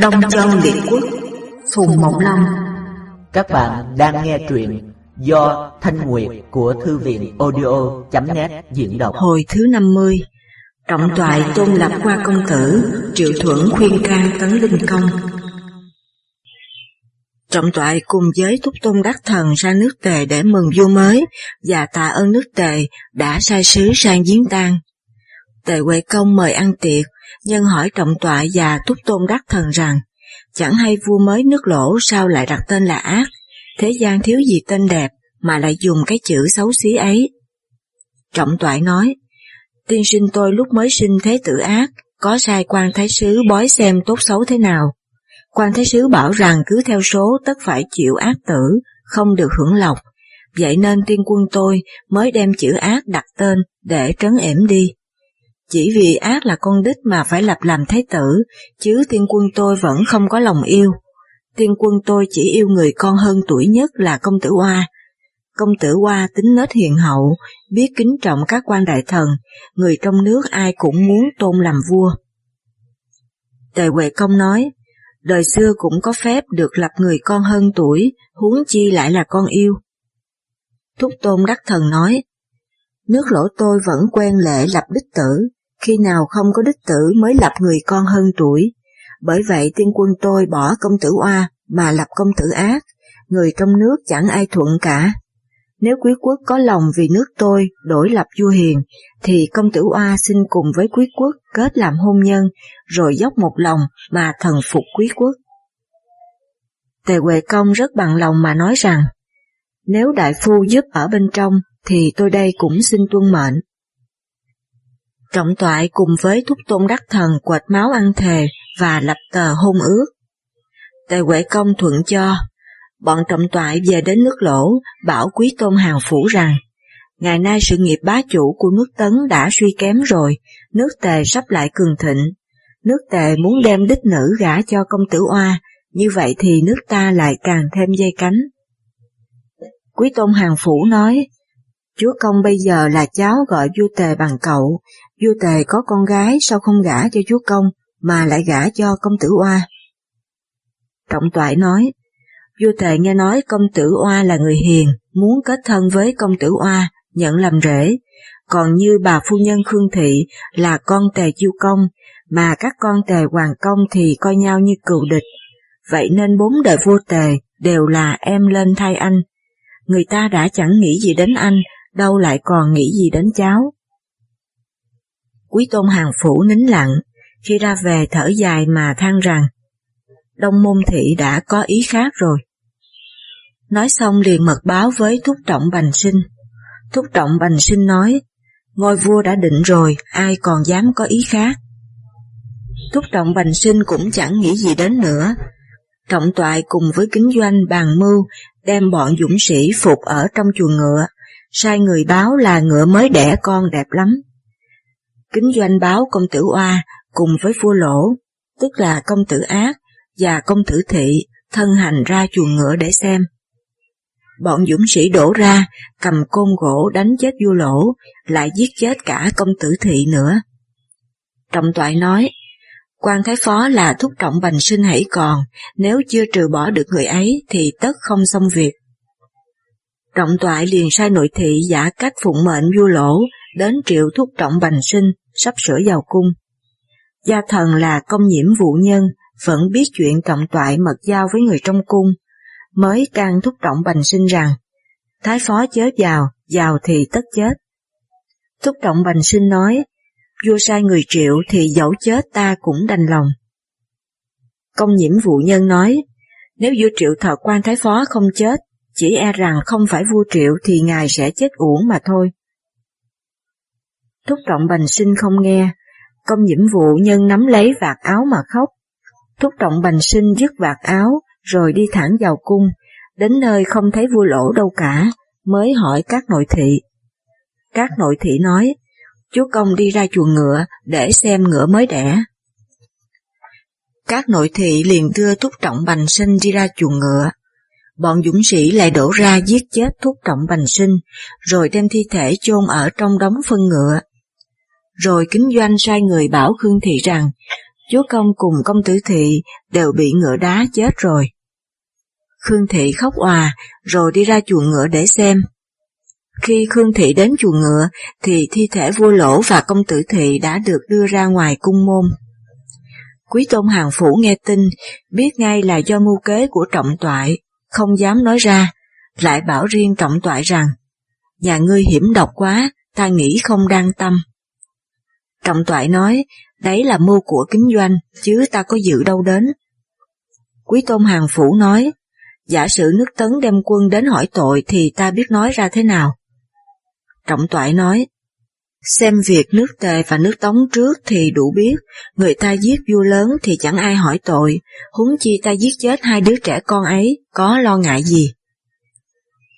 Đông Châu Liệt Quốc Phùng Mộng Long Các bạn đang nghe truyện do Thanh Nguyệt của Thư viện audio.net diễn đọc. Hồi thứ 50 Trọng toại tôn lập qua công tử Triệu thuẫn khuyên can tấn linh công. Trọng toại cùng với thúc tôn đắc thần ra nước tề để mừng vua mới và tạ ơn nước tề đã sai sứ sang giếng tang. Tề Huệ Công mời ăn tiệc, nhân hỏi trọng tọa và túc tôn đắc thần rằng, chẳng hay vua mới nước lỗ sao lại đặt tên là ác, thế gian thiếu gì tên đẹp mà lại dùng cái chữ xấu xí ấy. Trọng toại nói, tiên sinh tôi lúc mới sinh thế tử ác, có sai quan thái sứ bói xem tốt xấu thế nào. Quan thái sứ bảo rằng cứ theo số tất phải chịu ác tử, không được hưởng lộc, vậy nên tiên quân tôi mới đem chữ ác đặt tên để trấn ểm đi. Chỉ vì ác là con đích mà phải lập làm thái tử, chứ tiên quân tôi vẫn không có lòng yêu. Tiên quân tôi chỉ yêu người con hơn tuổi nhất là công tử Hoa. Công tử Hoa tính nết hiền hậu, biết kính trọng các quan đại thần, người trong nước ai cũng muốn tôn làm vua. Tề Huệ Công nói, đời xưa cũng có phép được lập người con hơn tuổi, huống chi lại là con yêu. Thúc Tôn Đắc Thần nói, nước lỗ tôi vẫn quen lệ lập đích tử, khi nào không có đích tử mới lập người con hơn tuổi. Bởi vậy tiên quân tôi bỏ công tử oa mà lập công tử ác, người trong nước chẳng ai thuận cả. Nếu quý quốc có lòng vì nước tôi đổi lập vua hiền, thì công tử oa xin cùng với quý quốc kết làm hôn nhân, rồi dốc một lòng mà thần phục quý quốc. Tề Huệ Công rất bằng lòng mà nói rằng, nếu đại phu giúp ở bên trong, thì tôi đây cũng xin tuân mệnh. Trọng toại cùng với thúc tôn đắc thần quệt máu ăn thề và lập tờ hôn ước. Tề Huệ Công thuận cho, bọn trọng toại về đến nước lỗ bảo quý tôn hào phủ rằng ngày nay sự nghiệp bá chủ của nước Tấn đã suy kém rồi, nước Tề sắp lại cường thịnh. Nước Tề muốn đem đích nữ gả cho công tử Oa, như vậy thì nước ta lại càng thêm dây cánh. Quý tôn hàng phủ nói, Chúa công bây giờ là cháu gọi vua Tề bằng cậu, vua Tề có con gái sao không gả cho chúa công, mà lại gả cho công tử Oa. Trọng toại nói, vua Tề nghe nói công tử Oa là người hiền, muốn kết thân với công tử Oa, nhận làm rể, còn như bà phu nhân Khương Thị là con Tề Chiêu Công, mà các con Tề Hoàng Công thì coi nhau như cựu địch, vậy nên bốn đời vua Tề đều là em lên thay anh. Người ta đã chẳng nghĩ gì đến anh, đâu lại còn nghĩ gì đến cháu. Quý tôn hàng phủ nín lặng, khi ra về thở dài mà than rằng, Đông Môn Thị đã có ý khác rồi. Nói xong liền mật báo với Thúc Trọng Bành Sinh. Thúc Trọng Bành Sinh nói, ngôi vua đã định rồi, ai còn dám có ý khác. Thúc Trọng Bành Sinh cũng chẳng nghĩ gì đến nữa. Trọng toại cùng với kính doanh bàn mưu đem bọn dũng sĩ phục ở trong chuồng ngựa, sai người báo là ngựa mới đẻ con đẹp lắm. Kính doanh báo công tử Oa cùng với vua lỗ, tức là công tử ác và công tử thị thân hành ra chuồng ngựa để xem. Bọn dũng sĩ đổ ra, cầm côn gỗ đánh chết vua lỗ, lại giết chết cả công tử thị nữa. Trọng toại nói, quan thái phó là thúc trọng bành sinh hãy còn, nếu chưa trừ bỏ được người ấy thì tất không xong việc. Trọng toại liền sai nội thị giả cách phụng mệnh vua lỗ đến triệu thúc trọng bành sinh sắp sửa vào cung. Gia thần là công nhiễm vụ nhân, vẫn biết chuyện trọng toại mật giao với người trong cung, mới can thúc trọng bành sinh rằng, thái phó chớ vào, vào thì tất chết. Thúc trọng bành sinh nói, vua sai người triệu thì dẫu chết ta cũng đành lòng. Công nhiễm vụ nhân nói, nếu vua triệu thọ quan thái phó không chết, chỉ e rằng không phải vua triệu thì ngài sẽ chết uổng mà thôi. Thúc trọng bành sinh không nghe, công nhiễm vụ nhân nắm lấy vạt áo mà khóc. Thúc trọng bành sinh dứt vạt áo, rồi đi thẳng vào cung, đến nơi không thấy vua lỗ đâu cả, mới hỏi các nội thị. Các nội thị nói, chúa công đi ra chuồng ngựa để xem ngựa mới đẻ. Các nội thị liền đưa thúc trọng bành sinh đi ra chuồng ngựa. Bọn dũng sĩ lại đổ ra giết chết thúc trọng bành sinh, rồi đem thi thể chôn ở trong đống phân ngựa. Rồi kính doanh sai người bảo Khương Thị rằng, chúa công cùng công tử thị đều bị ngựa đá chết rồi. Khương Thị khóc òa rồi đi ra chuồng ngựa để xem. Khi Khương Thị đến chuồng ngựa thì thi thể vua lỗ và công tử thị đã được đưa ra ngoài cung môn. Quý Tôn Hàng Phủ nghe tin, biết ngay là do mưu kế của trọng toại, không dám nói ra, lại bảo riêng trọng toại rằng, nhà ngươi hiểm độc quá, ta nghĩ không đang tâm. Trọng toại nói, đấy là mưu của kính doanh, chứ ta có dự đâu đến. Quý Tôn Hàng Phủ nói, giả sử nước tấn đem quân đến hỏi tội thì ta biết nói ra thế nào. Trọng toại nói, xem việc nước tề và nước tống trước thì đủ biết, người ta giết vua lớn thì chẳng ai hỏi tội, huống chi ta giết chết hai đứa trẻ con ấy, có lo ngại gì.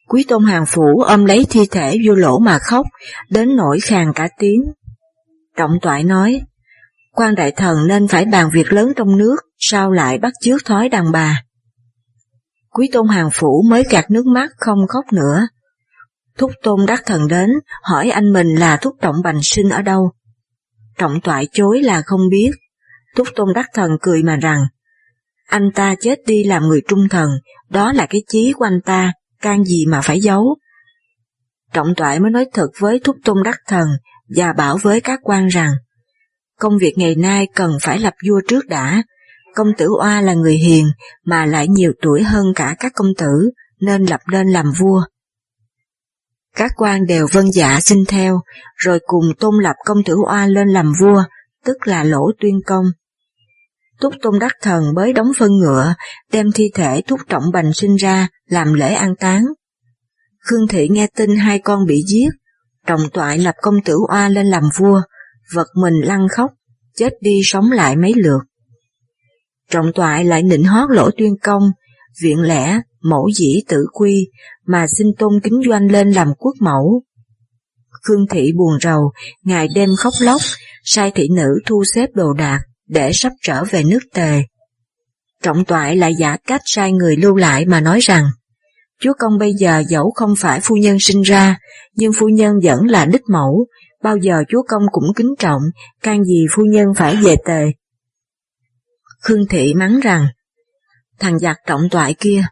Quý tôn hàng phủ ôm lấy thi thể vua lỗ mà khóc, đến nỗi khàn cả tiếng. Trọng toại nói, quan đại thần nên phải bàn việc lớn trong nước, sao lại bắt chước thói đàn bà. Quý tôn hàng phủ mới gạt nước mắt không khóc nữa. Thúc tôn đắc thần đến, hỏi anh mình là thúc trọng bành sinh ở đâu. Trọng toại chối là không biết. Thúc tôn đắc thần cười mà rằng, anh ta chết đi làm người trung thần, đó là cái chí của anh ta, can gì mà phải giấu. Trọng toại mới nói thật với thúc tôn đắc thần và bảo với các quan rằng, công việc ngày nay cần phải lập vua trước đã, công tử Oa là người hiền mà lại nhiều tuổi hơn cả các công tử, nên lập lên làm vua. Các quan đều vân dạ xin theo, rồi cùng tôn lập công tử Oa lên làm vua, tức là lỗ tuyên công. Túc Tôn Đắc Thần mới đóng phân ngựa, đem thi thể Túc Trọng Bành sinh ra, làm lễ an táng. Khương Thị nghe tin hai con bị giết, trọng toại lập công tử Oa lên làm vua, vật mình lăn khóc, chết đi sống lại mấy lượt. Trọng toại lại nịnh hót lỗ tuyên công, viện lẽ, mẫu dĩ tử quy, mà xin tôn kính doanh lên làm quốc mẫu. Khương Thị buồn rầu, ngày đêm khóc lóc, sai thị nữ thu xếp đồ đạc, để sắp trở về nước tề. Trọng toại lại giả cách sai người lưu lại mà nói rằng, Chúa công bây giờ dẫu không phải phu nhân sinh ra, nhưng phu nhân vẫn là đích mẫu, bao giờ chúa công cũng kính trọng, can gì phu nhân phải về tề. Khương Thị mắng rằng, thằng giặc trọng toại kia,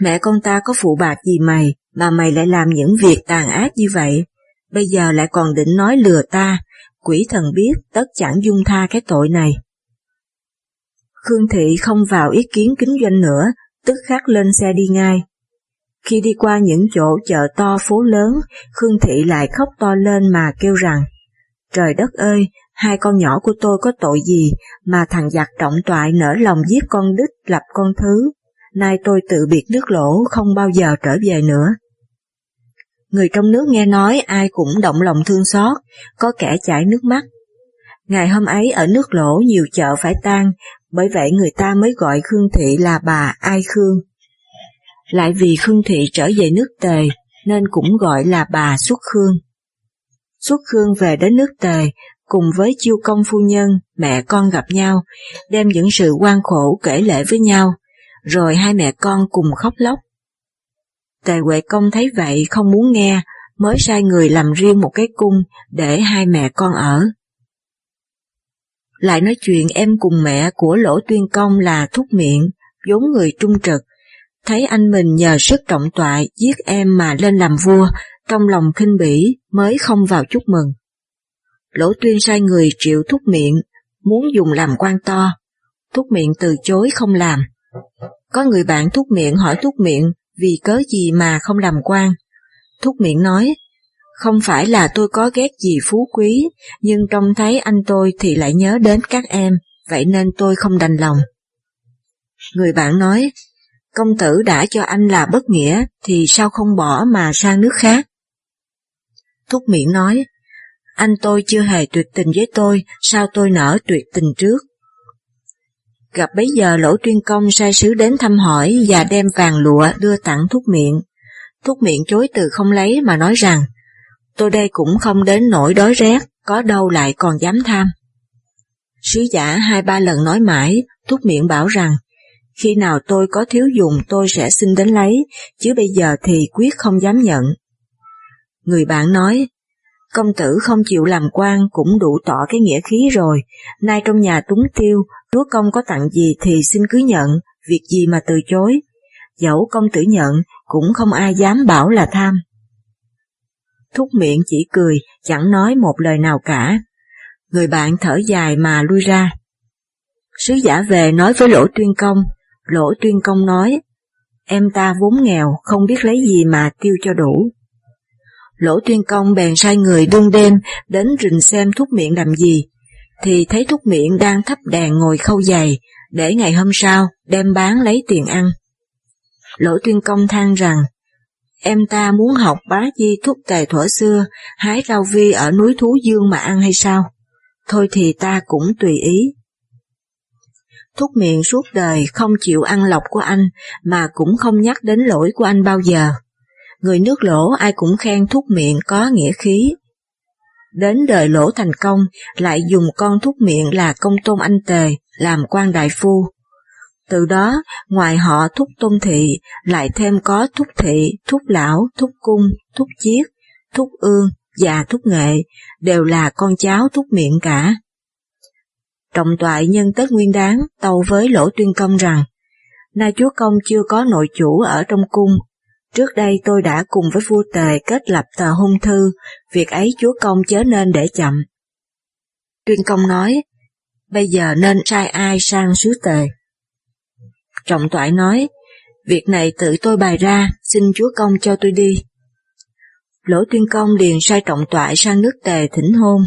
mẹ con ta có phụ bạc gì mày, mà mày lại làm những việc tàn ác như vậy, bây giờ lại còn định nói lừa ta, quỷ thần biết tất chẳng dung tha cái tội này. Khương Thị không vào ý kiến kính doanh nữa, tức khắc lên xe đi ngay. Khi đi qua những chỗ chợ to phố lớn, Khương Thị lại khóc to lên mà kêu rằng, Trời đất ơi, hai con nhỏ của tôi có tội gì mà thằng giặc trọng toại nở lòng giết con đích lập con thứ, nay tôi tự biệt nước lỗ không bao giờ trở về nữa. Người trong nước nghe nói ai cũng động lòng thương xót, có kẻ chảy nước mắt. Ngày hôm ấy ở nước lỗ nhiều chợ phải tan, bởi vậy người ta mới gọi Khương Thị là bà Ai Khương. Lại vì Khương Thị trở về nước Tề, nên cũng gọi là bà Xuất Khương. Xuất Khương về đến nước Tề, cùng với chiêu công phu nhân, mẹ con gặp nhau, đem những sự quan khổ kể lệ với nhau, rồi hai mẹ con cùng khóc lóc. Tề Huệ Công thấy vậy không muốn nghe, mới sai người làm riêng một cái cung để hai mẹ con ở. Lại nói chuyện em cùng mẹ của Lỗ Tuyên Công là Thúc Miệng, vốn người trung trực, thấy anh mình nhờ sức trọng toại giết em mà lên làm vua, trong lòng khinh bỉ mới không vào chúc mừng. Lỗ Tuyên sai người triệu Thúc Miệng, muốn dùng làm quan to, Thúc Miệng từ chối không làm. Có người bạn Thúc Miệng hỏi Thúc Miệng vì cớ gì mà không làm quan. Thúc Miệng nói, không phải là tôi có ghét gì phú quý, nhưng trông thấy anh tôi thì lại nhớ đến các em, vậy nên tôi không đành lòng. Người bạn nói, công tử đã cho anh là bất nghĩa, thì sao không bỏ mà sang nước khác? Thúc miệng nói, anh tôi chưa hề tuyệt tình với tôi, sao tôi nở tuyệt tình trước? Gặp bấy giờ lỗ tuyên công sai sứ đến thăm hỏi và đem vàng lụa đưa tặng thúc miệng. Thúc miệng chối từ không lấy mà nói rằng, tôi đây cũng không đến nỗi đói rét, có đâu lại còn dám tham. Sứ giả hai ba lần nói mãi, thúc miệng bảo rằng, khi nào tôi có thiếu dùng tôi sẽ xin đến lấy, chứ bây giờ thì quyết không dám nhận. Người bạn nói, công tử không chịu làm quan cũng đủ tỏ cái nghĩa khí rồi, nay trong nhà túng tiêu, chúa công có tặng gì thì xin cứ nhận, việc gì mà từ chối. Dẫu công tử nhận, cũng không ai dám bảo là tham. Thúc miệng chỉ cười, chẳng nói một lời nào cả. Người bạn thở dài mà lui ra. Sứ giả về nói với Lỗ Tuyên Công, Lỗ Tuyên Công nói, em ta vốn nghèo, không biết lấy gì mà tiêu cho đủ. Lỗ Tuyên Công bèn sai người đương đêm đến rình xem thuốc miệng làm gì, thì thấy thuốc miệng đang thắp đèn ngồi khâu giày, để ngày hôm sau đem bán lấy tiền ăn. Lỗ Tuyên Công than rằng, em ta muốn học bá di thuốc tề thuở xưa, hái rau vi ở núi Thú Dương mà ăn hay sao? Thôi thì ta cũng tùy ý. Thúc miệng suốt đời không chịu ăn lọc của anh, mà cũng không nhắc đến lỗi của anh bao giờ. Người nước lỗ ai cũng khen thúc miệng có nghĩa khí. Đến đời lỗ thành công, lại dùng con thúc miệng là công tôn anh tề, làm quan đại phu. Từ đó, ngoài họ thúc tôn thị, lại thêm có thúc thị, thúc lão, thúc cung, thúc chiết, thúc ương và thúc nghệ, đều là con cháu thúc miệng cả. Trọng toại nhân Tết Nguyên Đáng tâu với Lỗ Tuyên Công rằng, nay chúa công chưa có nội chủ ở trong cung, trước đây tôi đã cùng với vua tề kết lập tờ hung thư, việc ấy chúa công chớ nên để chậm. Tuyên Công nói, bây giờ nên sai ai sang sứ tề. Trọng toại nói, việc này tự tôi bày ra, xin chúa công cho tôi đi. Lỗ Tuyên Công liền sai trọng toại sang nước tề thỉnh hôn.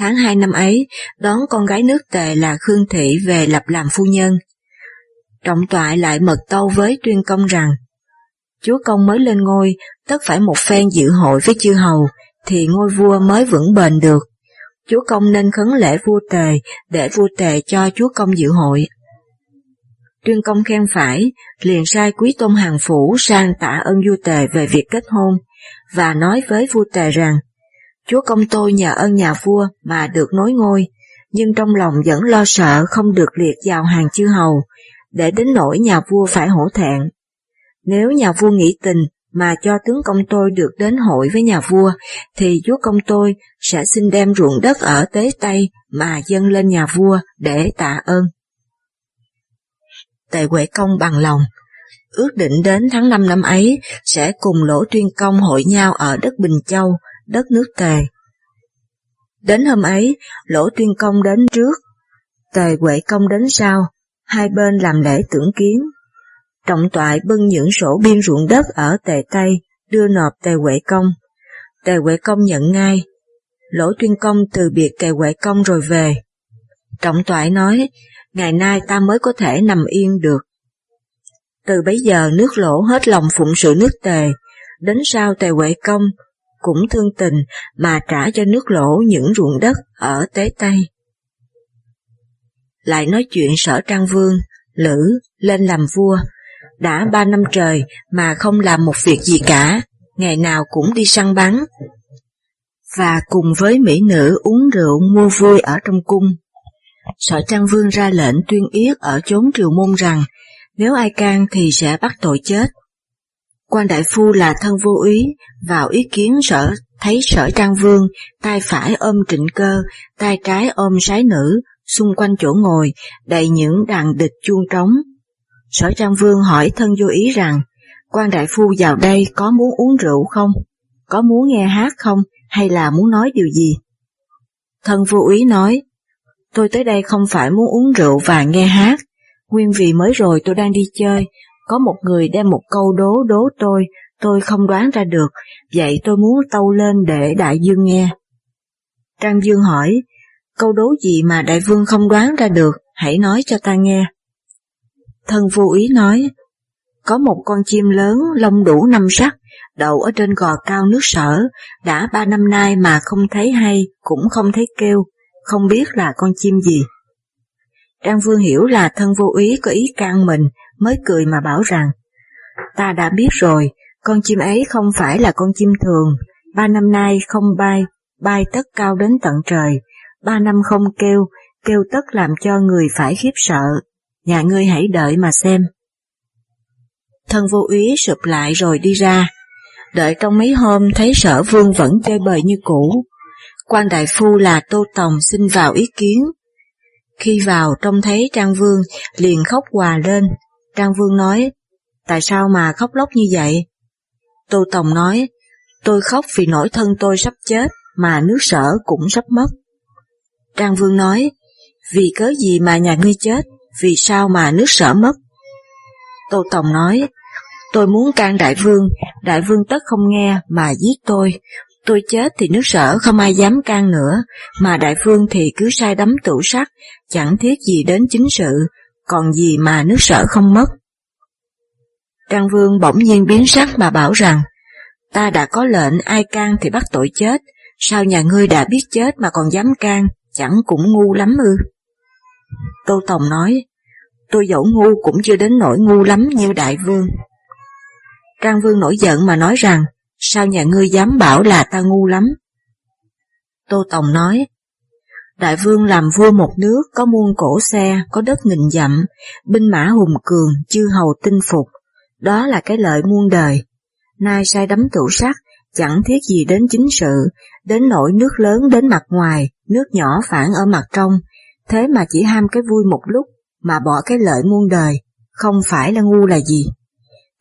Tháng 2 năm ấy, đón con gái nước tề là Khương Thị về lập làm phu nhân. Trọng toại lại mật tâu với tuyên công rằng, Chúa công mới lên ngôi, tất phải một phen dự hội với chư hầu, thì ngôi vua mới vững bền được. Chúa công nên khấn lễ vua tề, để vua tề cho chúa công dự hội. Tuyên công khen phải, liền sai quý tôn hàng phủ sang tạ ơn vua tề về việc kết hôn, và nói với vua tề rằng, Chúa công tôi nhờ ơn nhà vua mà được nối ngôi, nhưng trong lòng vẫn lo sợ không được liệt vào hàng chư hầu, để đến nỗi nhà vua phải hổ thẹn. Nếu nhà vua nghĩ tình mà cho tướng công tôi được đến hội với nhà vua, thì chúa công tôi sẽ xin đem ruộng đất ở Tế Tây mà dâng lên nhà vua để tạ ơn. Tề Huệ Công bằng lòng, ước định đến tháng 5 năm ấy sẽ cùng Lỗ Tuyên Công hội nhau ở đất Bình Châu, đất nước Tề. Đến hôm ấy, Lỗ Tuyên Công đến trước, Tề Huệ Công đến sau, hai bên làm lễ tưởng kiến. Trọng toại bưng những sổ biên ruộng đất ở Tề Tây, đưa nộp Tề Huệ Công. Tề Huệ Công nhận ngay. Lỗ Tuyên Công từ biệt Tề Huệ Công rồi về. Trọng toại nói, ngày nay ta mới có thể nằm yên được. Từ bấy giờ nước lỗ hết lòng phụng sự nước tề, đến sau tề Huệ Công cũng thương tình mà trả cho nước lỗ những ruộng đất ở Tế Tây. Lại nói chuyện sở trang vương, Lữ lên làm vua, đã ba năm trời mà không làm một việc gì cả, ngày nào cũng đi săn bắn, và cùng với mỹ nữ uống rượu mua vui ở trong cung. Sở Trang Vương ra lệnh tuyên yết ở chốn triều môn rằng nếu ai can thì sẽ bắt tội chết. Quan đại phu là thân vô úy, vào ý kiến sở thấy sở trang vương, tay phải ôm trịnh cơ, tay trái ôm sái nữ, xung quanh chỗ ngồi, đầy những đàn địch chuông trống. Sở trang vương hỏi thân vô ý rằng, quan đại phu vào đây có muốn uống rượu không? Có muốn nghe hát không? Hay là muốn nói điều gì? Thân vô úy nói, tôi tới đây không phải muốn uống rượu và nghe hát, nguyên vì mới rồi tôi đang đi chơi, có một người đem một câu đố đố tôi, tôi không đoán ra được, vậy tôi muốn tâu lên để đại dương nghe. Trang Dương hỏi, câu đố gì mà đại vương không đoán ra được, hãy nói cho ta nghe. Thân vô ý nói, có một con chim lớn lông đủ năm sắc, đậu ở trên gò cao nước sở, đã ba năm nay mà không thấy hay, cũng không thấy kêu, không biết là con chim gì. Trang Vương hiểu là thân vô ý có ý can mình, mới cười mà bảo rằng, ta đã biết rồi, con chim ấy không phải là con chim thường, ba năm nay không bay, bay tất cao đến tận trời, ba năm không kêu, kêu tất làm cho người phải khiếp sợ, nhà ngươi hãy đợi mà xem. Thân vô úy sụp lại rồi đi ra, đợi trong mấy hôm thấy sở vương vẫn chơi bời như cũ. quan đại phu là Tô Tòng xin vào ý kiến. Khi vào trông thấy Trang Vương liền khóc hòa lên. Trang Vương nói, tại sao mà khóc lóc như vậy? Tô Tòng nói, tôi khóc vì nỗi thân tôi sắp chết mà nước sở cũng sắp mất. Trang Vương nói, vì cớ gì mà nhà ngươi chết, vì sao mà nước sở mất? Tô Tòng nói, tôi muốn can đại vương, đại vương tất không nghe mà giết tôi. Tôi chết thì nước sở không ai dám can nữa, mà đại vương thì cứ sai đắm tủ sắt, chẳng thiết gì đến chính sự, còn gì mà nước sở không mất. Trang vương bỗng nhiên biến sắc mà bảo rằng, ta đã có lệnh ai can thì bắt tội chết, sao nhà ngươi đã biết chết mà còn dám can, chẳng cũng ngu lắm ư. Tô Tòng nói, tôi dẫu ngu cũng chưa đến nỗi ngu lắm như đại vương. Trang Vương nổi giận mà nói rằng, sao nhà ngươi dám bảo là ta ngu lắm? Tô Tòng nói, Đại vương làm vua một nước có muôn cổ xe, có đất nghìn dặm, binh mã hùng cường, chư hầu tinh phục, đó là cái lợi muôn đời. Nay sai đấm tủ sắt, chẳng thiết gì đến chính sự, đến nỗi nước lớn đến mặt ngoài, nước nhỏ phản ở mặt trong, thế mà chỉ ham cái vui một lúc, mà bỏ cái lợi muôn đời, không phải là ngu là gì.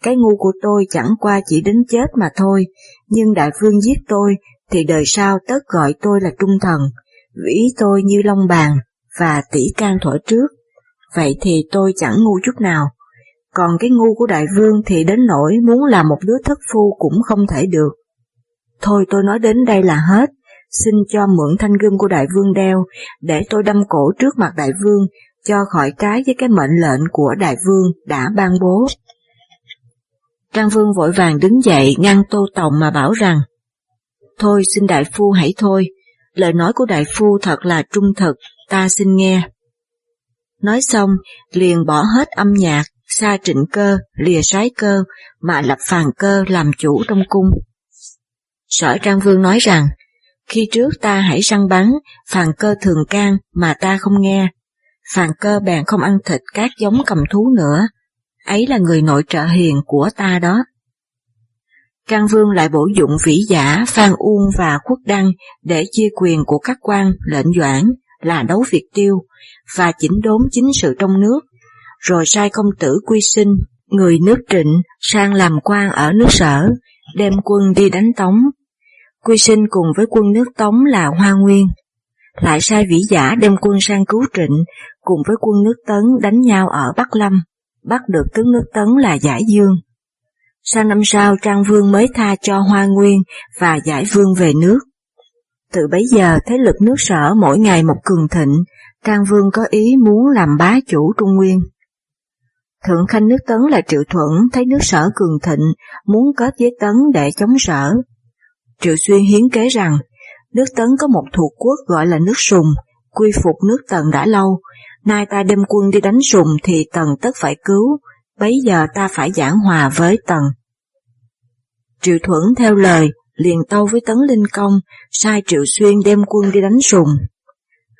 Cái ngu của tôi chẳng qua chỉ đến chết mà thôi, nhưng đại vương giết tôi thì đời sau tất gọi tôi là trung thần, vĩ tôi như long bàn và tỷ can thổi trước. Vậy thì tôi chẳng ngu chút nào. Còn cái ngu của đại vương thì đến nỗi muốn làm một đứa thất phu cũng không thể được. Thôi tôi nói đến đây là hết, xin cho mượn thanh gươm của đại vương đeo, để tôi đâm cổ trước mặt đại vương, cho khỏi trái với cái mệnh lệnh của đại vương đã ban bố. Trang Vương vội vàng đứng dậy ngăn Tô Tòng mà bảo rằng, Thôi xin đại phu hãy thôi, lời nói của đại phu thật là trung thực, ta xin nghe. Nói xong, liền bỏ hết âm nhạc, xa trịnh cơ, lìa sái cơ, mà lập phàn cơ làm chủ trong cung. Sở Trang Vương nói rằng, khi trước ta hãy săn bắn, phàn cơ thường can mà ta không nghe. Phàn cơ bèn không ăn thịt các giống cầm thú nữa, ấy là người nội trợ hiền của ta đó. Can Vương lại bổ dụng vĩ giả Phan Uông và Khuất Đăng để chia quyền của các quan lệnh doãn là đấu việc tiêu và chỉnh đốn chính sự trong nước, rồi sai công tử quy sinh, người nước trịnh sang làm quan ở nước sở, đem quân đi đánh tống. Quy sinh cùng với quân nước tống là Hoa Nguyên, lại sai vĩ giả đem quân sang cứu trịnh cùng với quân nước tấn đánh nhau ở Bắc Lâm bắt được tướng nước Tấn là Giải Dương. Sang năm sau Trang Vương mới tha cho Hoa Nguyên và Giải Vương về nước. Từ bấy giờ thế lực nước sở mỗi ngày một cường thịnh, Trang Vương có ý muốn làm bá chủ Trung Nguyên. Thượng Khanh nước Tấn là Triệu Thuận thấy nước sở cường thịnh, muốn kết với Tấn để chống sở. Triệu Xuyên hiến kế rằng, nước Tấn có một thuộc quốc gọi là nước Sùng, quy phục nước Tần đã lâu, nay ta đem quân đi đánh sùng thì Tần tất phải cứu, bấy giờ ta phải giảng hòa với Tần. Triệu Thuẫn theo lời, liền tâu với Tấn Linh Công, sai Triệu Xuyên đem quân đi đánh sùng.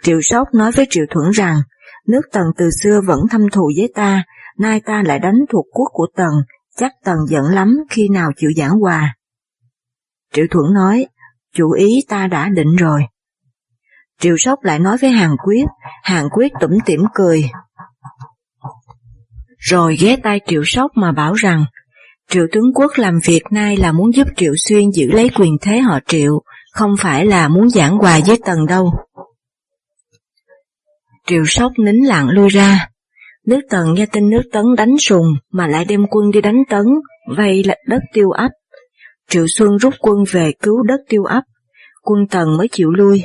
Triệu Sóc nói với Triệu Thuẫn rằng, nước Tần từ xưa vẫn thâm thù với ta, nay ta lại đánh thuộc quốc của Tần, chắc Tần giận lắm khi nào chịu giảng hòa. Triệu Thuẫn nói, chủ ý ta đã định rồi. Triệu Sóc lại nói với Hàng Quyết, Hàng Quyết tủm tỉm cười. Rồi ghé tay Triệu Sóc mà bảo rằng, Triệu tướng quốc làm việc nay là muốn giúp Triệu Xuyên giữ lấy quyền thế họ Triệu, không phải là muốn giảng hòa với Tần đâu. Triệu Sóc nín lặng lui ra. Nước Tần nghe tin nước Tấn đánh sùng mà lại đem quân đi đánh Tấn, vây là đất tiêu ấp. Triệu Xuân rút quân về cứu đất tiêu ấp, quân Tần mới chịu lui.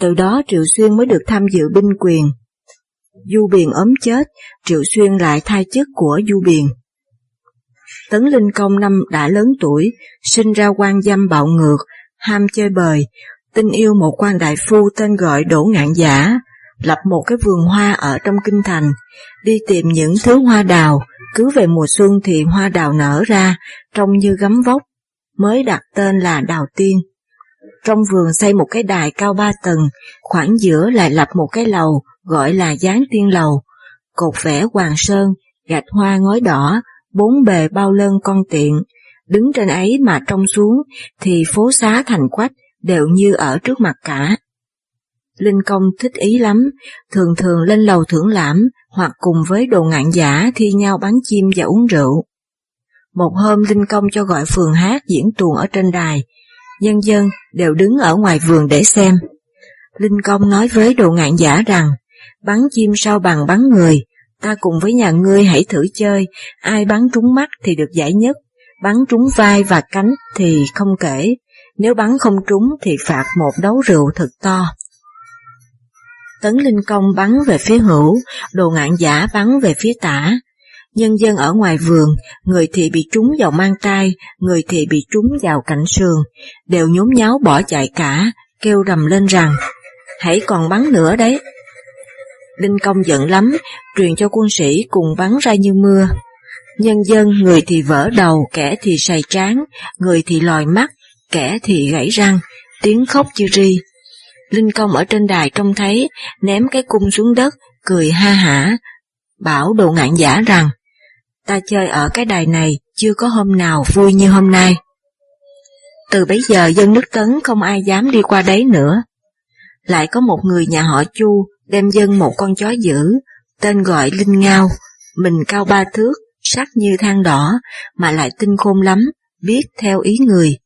Từ đó Triệu Xuyên mới được tham dự binh quyền. Du Biền ốm chết, Triệu Xuyên lại thay chức của Du Biền. Tấn Linh Công năm đã lớn tuổi, sinh ra quan dâm bạo ngược, ham chơi bời, tin yêu một quan đại phu tên gọi Đỗ Ngạn Giả, lập một cái vườn hoa ở trong kinh thành, đi tìm những thứ hoa đào, cứ về mùa xuân thì hoa đào nở ra, trông như gấm vóc, mới đặt tên là Đào Tiên. Trong vườn xây một cái đài cao ba tầng, khoảng giữa lại lập một cái lầu gọi là giáng tiên lầu, cột vẽ hoàng sơn, gạch hoa ngói đỏ, bốn bề bao lân con tiện. Đứng trên ấy mà trông xuống thì phố xá thành quách đều như ở trước mặt cả. Linh Công thích ý lắm, thường thường lên lầu thưởng lãm hoặc cùng với đồ ngạn giả thi nhau bắn chim và uống rượu. Một hôm Linh Công cho gọi phường hát diễn tuồng ở trên đài, nhân dân đều đứng ở ngoài vườn để xem. Linh Công nói với đồ ngạn giả rằng, bắn chim sao bằng bắn người, ta cùng với nhà ngươi hãy thử chơi, ai bắn trúng mắt thì được giải nhất, bắn trúng vai và cánh thì không kể, nếu bắn không trúng thì phạt một đấu rượu thật to. Tấn Linh Công bắn về phía hữu, đồ ngạn giả bắn về phía tả. Nhân dân ở ngoài vườn, người thì bị trúng vào mang tay, người thì bị trúng vào cạnh sườn, đều nhốn nháo bỏ chạy cả, kêu rầm lên rằng, hãy còn bắn nữa đấy. Linh Công giận lắm, truyền cho quân sĩ cùng bắn ra như mưa. Nhân dân người thì vỡ đầu, kẻ thì sày trán, người thì lòi mắt, kẻ thì gãy răng, tiếng khóc chia ri. Linh Công ở trên đài trông thấy, ném cái cung xuống đất, cười ha hả, bảo đồ ngạn giả rằng, ta chơi ở cái đài này chưa có hôm nào vui như hôm nay. Từ bấy giờ dân nước Tấn không ai dám đi qua đấy nữa. Lại có một người nhà họ Chu đem dân một con chó dữ, tên gọi Linh Ngao, mình cao ba thước, sắc như than đỏ, mà lại tinh khôn lắm, biết theo ý người.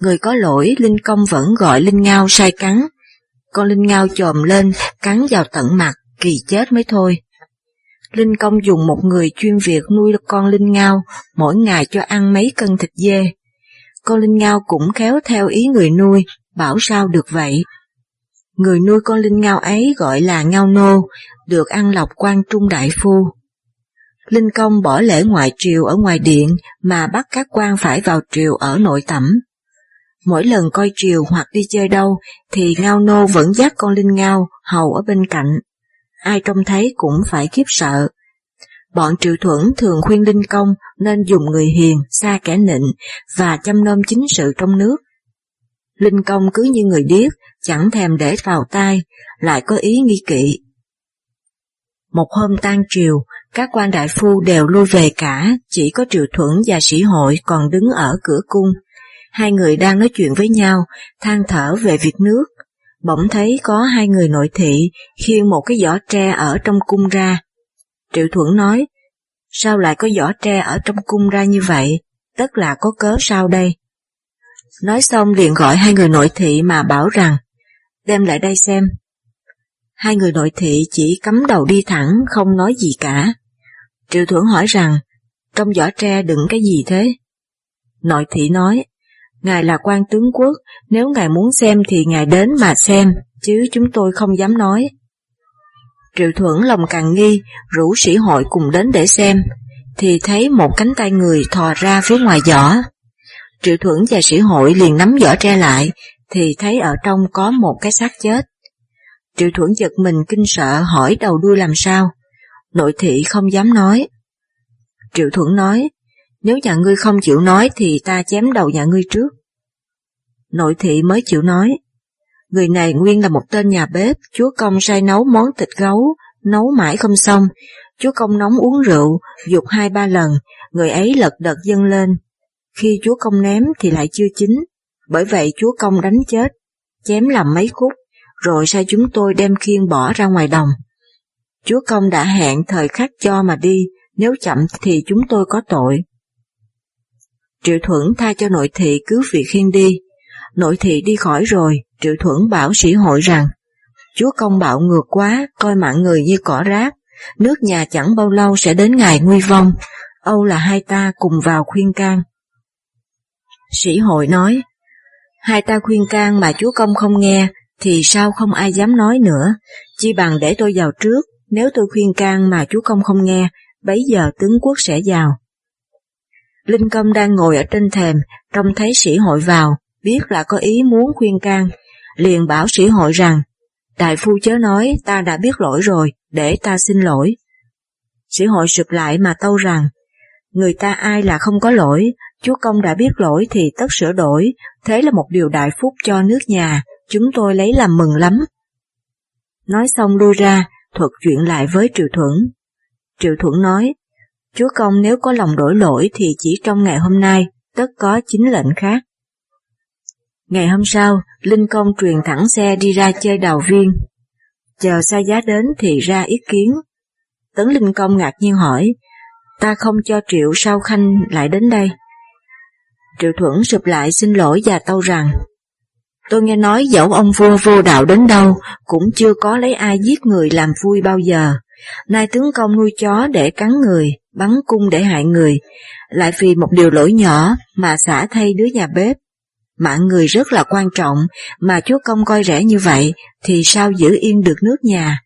Người có lỗi Linh Công vẫn gọi Linh Ngao sai cắn, con linh ngao chồm lên, cắn vào tận mặt, kỳ chết mới thôi. Linh Công dùng một người chuyên việc nuôi con linh ngao, mỗi ngày cho ăn mấy cân thịt dê. Con linh ngao cũng khéo theo ý người nuôi, bảo sao được vậy. Người nuôi con linh ngao ấy gọi là ngao nô, được ăn lọc quan trung đại phu. Linh Công bỏ lễ ngoại triều ở ngoài điện mà bắt các quan phải vào triều ở nội tẩm. Mỗi lần coi triều hoặc đi chơi đâu thì ngao nô vẫn dắt con linh ngao hầu ở bên cạnh. Ai trông thấy cũng phải khiếp sợ. Bọn triệu thuẫn thường khuyên linh công nên dùng người hiền, xa kẻ nịnh và chăm nom chính sự trong nước. Linh công cứ như người điếc, chẳng thèm để vào tai, lại có ý nghi kỵ. Một hôm tan triều, các quan đại phu đều lui về cả, chỉ có triệu thuẫn và sĩ hội còn đứng ở cửa cung Hai người đang nói chuyện với nhau, than thở về việc nước. Bỗng thấy có hai người nội thị khiêng một cái giỏ tre ở trong cung ra. Triệu Thuận nói, sao lại có giỏ tre ở trong cung ra như vậy, tất là có cớ sao đây? Nói xong liền gọi hai người nội thị mà bảo rằng, đem lại đây xem. Hai người nội thị chỉ cắm đầu đi thẳng, không nói gì cả. Triệu thuẫn hỏi rằng, trong giỏ tre đựng cái gì thế? Nội thị nói, Ngài là quan tướng quốc, nếu ngài muốn xem thì ngài đến mà xem, chứ chúng tôi không dám nói. Triệu Thuẫn lòng càng nghi, rủ sĩ hội cùng đến để xem, thì thấy một cánh tay người thò ra phía ngoài giỏ. Triệu Thuẫn và sĩ hội liền nắm giỏ tre lại, thì thấy ở trong có một cái xác chết. Triệu Thuẫn giật mình kinh sợ hỏi đầu đuôi làm sao. Nội thị không dám nói. Triệu Thuẫn nói, nếu nhà ngươi không chịu nói thì ta chém đầu nhà ngươi trước. Nội thị mới chịu nói. Người này nguyên là một tên nhà bếp, chúa công sai nấu món thịt gấu, nấu mãi không xong. Chúa công nóng uống rượu, dục hai ba lần, người ấy lật đật dâng lên. Khi chúa công ném thì lại chưa chín, bởi vậy chúa công đánh chết, chém làm mấy khúc, rồi sai chúng tôi đem khiên bỏ ra ngoài đồng. Chúa công đã hẹn thời khắc cho mà đi, nếu chậm thì chúng tôi có tội. Triệu Thuẫn tha cho nội thị cứ việc khiên đi. Nội thị đi khỏi rồi, Triệu Thuẫn bảo sĩ hội rằng, Chúa công bạo ngược quá, coi mạng người như cỏ rác, nước nhà chẳng bao lâu sẽ đến ngày nguy vong, Âu là hai ta cùng vào khuyên can. Sĩ hội nói, hai ta khuyên can mà chúa công không nghe, thì sao không ai dám nói nữa, chi bằng để tôi vào trước, nếu tôi khuyên can mà chúa công không nghe, bấy giờ tướng quốc sẽ vào. Linh Công đang ngồi ở trên thềm, trông thấy sĩ hội vào, biết là có ý muốn khuyên can, liền bảo sĩ hội rằng, đại phu chớ nói ta đã biết lỗi rồi, để ta xin lỗi. Sĩ hội sụp lại mà tâu rằng, người ta ai là không có lỗi, chúa công đã biết lỗi thì tất sửa đổi, thế là một điều đại phúc cho nước nhà, chúng tôi lấy làm mừng lắm. Nói xong lui ra, thuật chuyện lại với Triệu Thuẫn. Triệu Thuẫn nói, Chúa công nếu có lòng đổi lỗi thì chỉ trong ngày hôm nay tất có chính lệnh khác. Ngày hôm sau, Linh Công truyền thẳng xe đi ra chơi đào viên. Chờ xa giá đến thì ra ý kiến. Tấn Linh Công ngạc nhiên hỏi, ta không cho Triệu sao khanh lại đến đây. Triệu Thuẫn sụp lại xin lỗi và tâu rằng, tôi nghe nói dẫu ông vua vô đạo đến đâu cũng chưa có lấy ai giết người làm vui bao giờ. Nay tướng công nuôi chó để cắn người, bắn cung để hại người, lại vì một điều lỗi nhỏ mà xả thay đứa nhà bếp. Mạng người rất là quan trọng, mà chúa công coi rẻ như vậy thì sao giữ yên được nước nhà.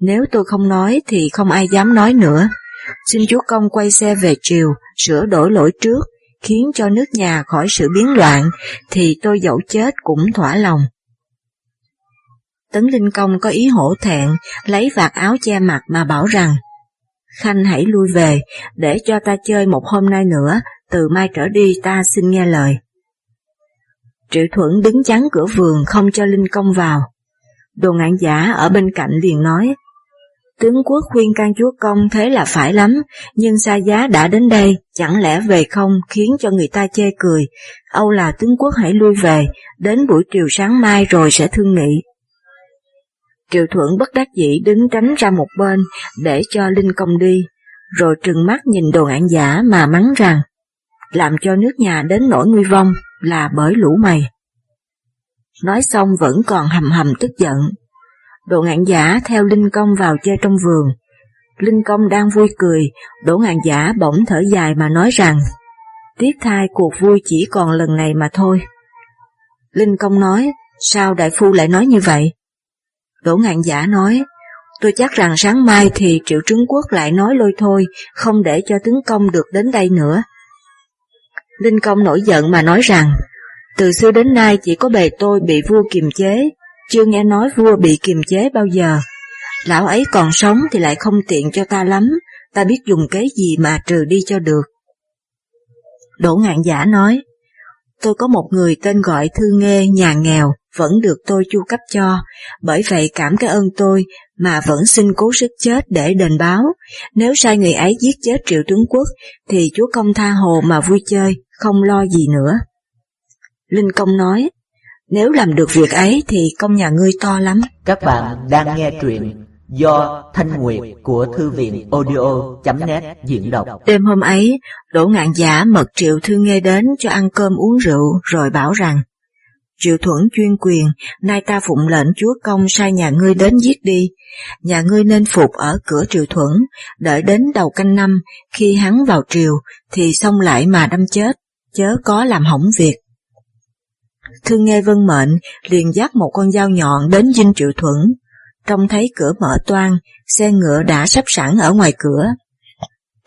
Nếu tôi không nói thì không ai dám nói nữa. Xin chúa công quay xe về triều, sửa đổi lỗi trước, khiến cho nước nhà khỏi sự biến loạn, thì tôi dẫu chết cũng thỏa lòng. Tấn Linh Công có ý hổ thẹn, lấy vạt áo che mặt mà bảo rằng, Khanh hãy lui về, để cho ta chơi một hôm nay nữa, từ mai trở đi ta xin nghe lời. Triệu Thuẫn đứng chắn cửa vườn không cho Linh Công vào. Đồ ngạn giả ở bên cạnh liền nói, Tướng quốc khuyên can chúa công thế là phải lắm, nhưng xa giá đã đến đây, chẳng lẽ về không khiến cho người ta chê cười. Âu là tướng quốc hãy lui về, đến buổi chiều sáng mai rồi sẽ thương nghị. Triệu Thuận bất đắc dĩ đứng tránh ra một bên để cho Linh Công đi, rồi trừng mắt nhìn đồ ngạn giả mà mắng rằng, làm cho nước nhà đến nỗi nguy vong là bởi lũ mày. Nói xong vẫn còn hầm hầm tức giận. Đỗ ngạn giả theo Linh Công vào chơi trong vườn. Linh Công đang vui cười, đỗ ngạn giả bỗng thở dài mà nói rằng, tiếc thai cuộc vui chỉ còn lần này mà thôi. Linh Công nói, sao đại phu lại nói như vậy? Đỗ ngạn giả nói, tôi chắc rằng sáng mai thì triệu trứng quốc lại nói lôi thôi, không để cho tướng công được đến đây nữa. Linh công nổi giận mà nói rằng, từ xưa đến nay chỉ có bề tôi bị vua kiềm chế, chưa nghe nói vua bị kiềm chế bao giờ. Lão ấy còn sống thì lại không tiện cho ta lắm, ta biết dùng kế gì mà trừ đi cho được. Đỗ ngạn giả nói, tôi có một người tên gọi Thư Nghê, nhà nghèo, vẫn được tôi chu cấp cho, bởi vậy cảm cái ơn tôi mà vẫn xin cố sức chết để đền báo. Nếu sai người ấy giết chết triệu tướng quốc, thì chúa công tha hồ mà vui chơi, không lo gì nữa. Linh Công nói, nếu làm được việc ấy thì công nhà ngươi to lắm. Các bạn đang nghe truyện do Thanh Nguyệt của Thư viện audio.net diễn đọc. Đêm hôm ấy, Đỗ Ngạn Giả mật triệu thư nghe đến cho ăn cơm uống rượu rồi bảo rằng Triệu thuẫn chuyên quyền, nay ta phụng lệnh chúa công sai nhà ngươi đến giết đi. Nhà ngươi nên phục ở cửa triệu thuẫn, đợi đến đầu canh năm, khi hắn vào triều, thì xong lại mà đâm chết, chớ có làm hỏng việc. Thương nghe vân mệnh, liền dắt một con dao nhọn đến dinh triệu thuẫn. Trông thấy cửa mở toang, xe ngựa đã sắp sẵn ở ngoài cửa.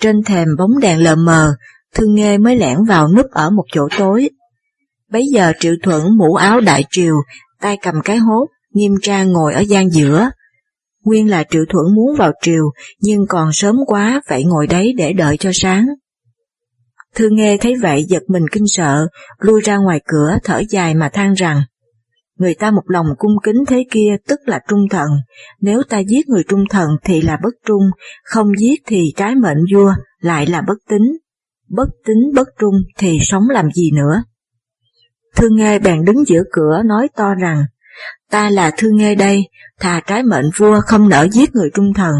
Trên thềm bóng đèn lờ mờ, thương nghe mới lẻn vào núp ở một chỗ tối, Bấy giờ Triệu Thuận mũ áo đại triều, tay cầm cái hốt, nghiêm trang ngồi ở gian giữa. Nguyên là Triệu Thuận muốn vào triều, nhưng còn sớm quá, phải ngồi đấy để đợi cho sáng. Thư nghe thấy vậy giật mình kinh sợ, lui ra ngoài cửa thở dài mà than rằng, người ta một lòng cung kính thế kia tức là trung thần, nếu ta giết người trung thần thì là bất trung, không giết thì trái mệnh vua, lại là bất tính. Bất tính bất trung thì sống làm gì nữa? Thương nghe bèn đứng giữa cửa nói to rằng, ta là Thương nghe đây, thà trái mệnh vua không nỡ giết người trung thần,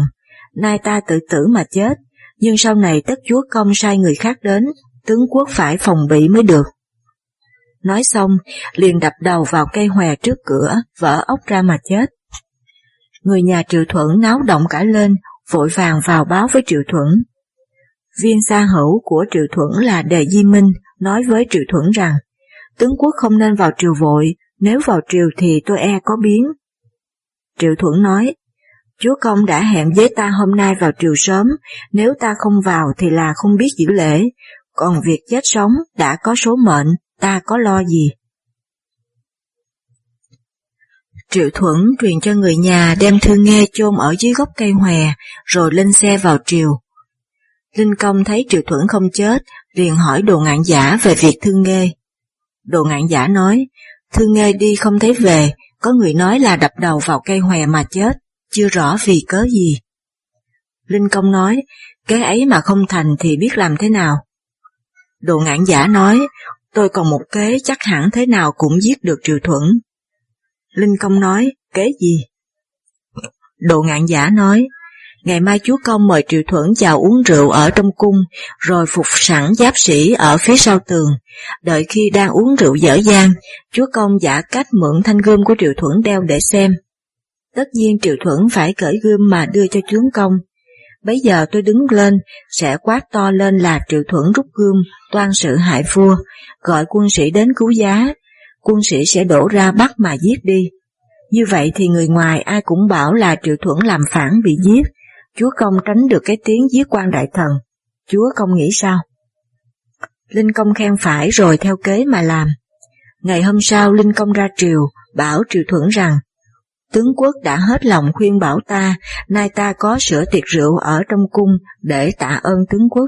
nay ta tự tử mà chết, nhưng sau này tất chúa công sai người khác đến, tướng quốc phải phòng bị mới được. Nói xong, liền đập đầu vào cây hòe trước cửa, vỡ ốc ra mà chết. Người nhà Triệu Thuận náo động cả lên, vội vàng vào báo với Triệu Thuận. Viên xa hữu của Triệu Thuận là Đề Di Minh nói với Triệu Thuận rằng, tướng quốc không nên vào triều vội, nếu vào triều thì tôi e có biến. Triệu Thuận nói, Chúa Công đã hẹn với ta hôm nay vào triều sớm, nếu ta không vào thì là không biết giữ lễ, còn việc chết sống đã có số mệnh, ta có lo gì. Triệu Thuẫn truyền cho người nhà đem thư nghe chôn ở dưới gốc cây hòe, rồi lên xe vào triều. Linh Công thấy Triệu Thuẫn không chết, liền hỏi đồ ngạn giả về việc thương nghe. Đồ ngạn giả nói, Thư nghe đi không thấy về, có người nói là đập đầu vào cây hòe mà chết, chưa rõ vì cớ gì. Linh Công nói, cái ấy mà không thành thì biết làm thế nào. Đồ ngạn giả nói, tôi còn một kế chắc hẳn thế nào cũng giết được Triệu Thuẫn. Linh Công nói, kế gì? đồ ngạn giả nói, ngày mai chúa công mời Triệu Thuẫn chào uống rượu ở trong cung, rồi phục sẵn giáp sĩ ở phía sau tường. Đợi khi đang uống rượu dở dang, chúa công giả cách mượn thanh gươm của Triệu Thuẫn đeo để xem. Tất nhiên Triệu Thuẫn phải cởi gươm mà đưa cho chúa công. Bấy giờ tôi đứng lên, sẽ quát to lên là Triệu Thuẫn rút gươm, toan sự hại vua, gọi quân sĩ đến cứu giá. Quân sĩ sẽ đổ ra bắt mà giết đi. Như vậy thì người ngoài ai cũng bảo là Triệu Thuẫn làm phản bị giết, Chúa Công tránh được cái tiếng giết quan đại thần. Chúa Công nghĩ sao? Linh Công khen phải rồi theo kế mà làm. Ngày hôm sau Linh Công ra triều, bảo Triệu Thuẫn rằng, tướng quốc đã hết lòng khuyên bảo ta, nay ta có sửa tiệc rượu ở trong cung để tạ ơn tướng quốc.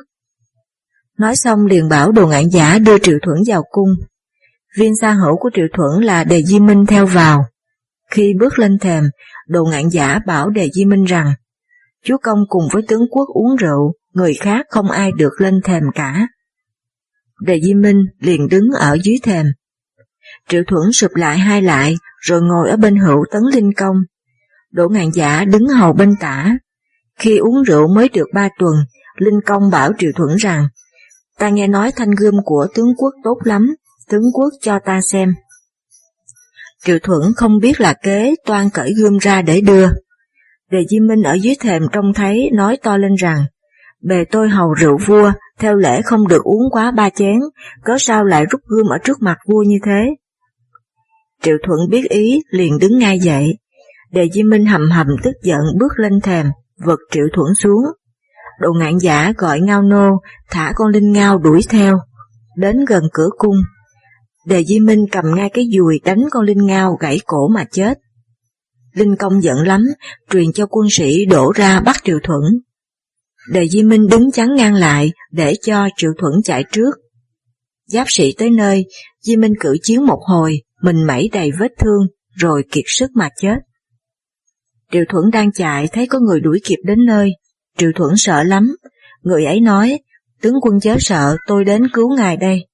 Nói xong liền bảo đồ ngạn giả đưa Triệu Thuẫn vào cung. Viên xa hữu của Triệu Thuẫn là Đề Di Minh theo vào. Khi bước lên thềm, đồ ngạn giả bảo Đề Di Minh rằng, Chúa Công cùng với tướng quốc uống rượu, người khác không ai được lên thềm cả. Đề Di Minh liền đứng ở dưới thềm. Triệu Thuẫn sụp lại hai lại, rồi ngồi ở bên hữu tấn linh công. Đỗ ngàn giả đứng hầu bên tả. Khi uống rượu mới được ba tuần, Linh Công bảo Triệu Thuẫn rằng, ta nghe nói thanh gươm của tướng quốc tốt lắm, tướng quốc cho ta xem. Triệu Thuẫn không biết là kế toan cởi gươm ra để đưa. Đề Di Minh ở dưới thềm trông thấy nói to lên rằng, bề tôi hầu rượu vua, theo lễ không được uống quá ba chén, có sao lại rút gươm ở trước mặt vua như thế? Triệu Thuận biết ý, liền đứng ngay dậy. Đề Di Minh hầm hầm tức giận bước lên thềm, vật Triệu Thuận xuống. Đồ ngạn giả gọi ngao nô, thả con linh ngao đuổi theo, đến gần cửa cung. Đề Di Minh cầm ngay cái dùi đánh con linh ngao gãy cổ mà chết. Linh Công giận lắm, truyền cho quân sĩ đổ ra bắt Triệu Thuận. Đề Di Minh đứng chắn ngang lại để cho Triệu Thuận chạy trước. Giáp sĩ tới nơi, Di Minh cử chiến một hồi, mình mẩy đầy vết thương, rồi kiệt sức mà chết. Triệu Thuẫn đang chạy thấy có người đuổi kịp đến nơi, Triệu Thuẫn sợ lắm, người ấy nói, tướng quân chớ sợ, tôi đến cứu ngài đây.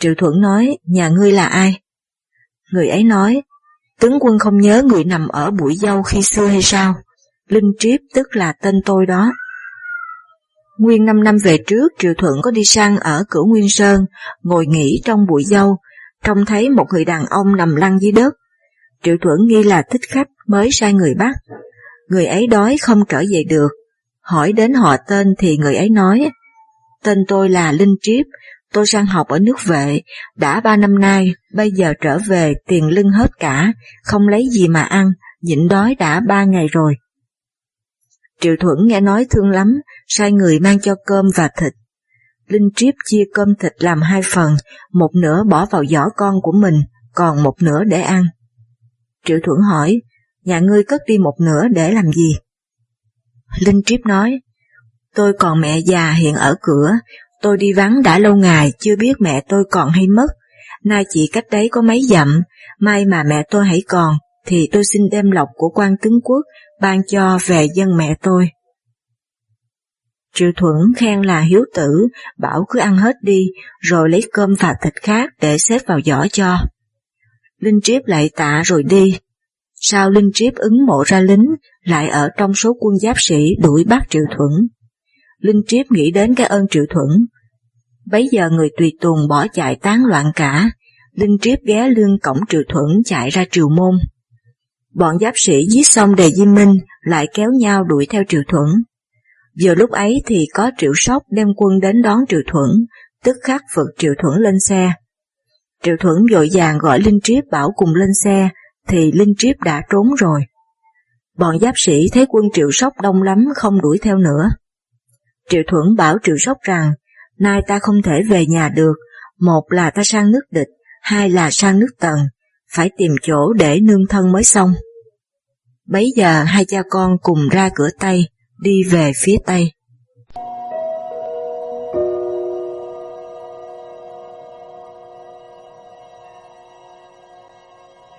Triệu Thuẫn nói, nhà ngươi là ai? Người ấy nói, tướng quân không nhớ người nằm ở bụi dâu khi xưa hay sao? Linh Triếp tức là tên tôi đó. Nguyên năm năm về trước, Triệu Thuận có đi sang ở Cửu Nguyên Sơn, ngồi nghỉ trong bụi dâu, trông thấy một người đàn ông nằm lăn dưới đất. Triệu Thuận nghi là thích khách mới sai người bắt. Người ấy đói không trở về được. Hỏi đến họ tên thì người ấy nói, tên tôi là Linh Triếp, tôi sang học ở nước vệ, đã ba năm nay, bây giờ trở về tiền lưng hết cả, không lấy gì mà ăn, nhịn đói đã ba ngày rồi. Triệu Thuận nghe nói thương lắm, sai người mang cho cơm và thịt. Linh Triếp chia cơm thịt làm hai phần, một nửa bỏ vào giỏ con của mình, còn một nửa để ăn. Triệu Thuận hỏi, nhà ngươi cất đi một nửa để làm gì? Linh Triếp nói, tôi còn mẹ già hiện ở cửa, tôi đi vắng đã lâu ngày chưa biết mẹ tôi còn hay mất, nay chỉ cách đấy có mấy dặm, may mà mẹ tôi hãy còn, thì tôi xin đem lộc của quan tướng quốc ban cho về dân mẹ tôi. Triệu Thuận khen là hiếu tử, bảo cứ ăn hết đi, rồi lấy cơm và thịt khác để xếp vào giỏ cho. Linh Triếp lại tạ rồi đi. Sau Linh Triếp ứng mộ ra lính, lại ở trong số quân giáp sĩ đuổi bắt Triệu Thuận. Linh Triếp nghĩ đến cái ơn Triệu Thuận. Bấy giờ người tùy tùng bỏ chạy tán loạn cả, Linh Triếp ghé lưng cổng Triệu Thuận chạy ra Triều Môn. Bọn giáp sĩ giết xong Đề Di Minh lại kéo nhau đuổi theo Triệu Thuận. Giờ lúc ấy thì có Triệu Sóc đem quân đến đón Triệu Thuận, tức khắc vực Triệu Thuận lên xe. Triệu Thuận vội vàng gọi Linh Triếp bảo cùng lên xe, thì Linh Triếp đã trốn rồi. Bọn giáp sĩ thấy quân Triệu Sóc đông lắm không đuổi theo nữa. Triệu Thuận bảo Triệu Sóc rằng, nay ta không thể về nhà được, một là ta sang nước địch, hai là sang nước tần, phải tìm chỗ để nương thân mới xong. Bấy giờ hai cha con cùng ra cửa Tây, đi về phía Tây.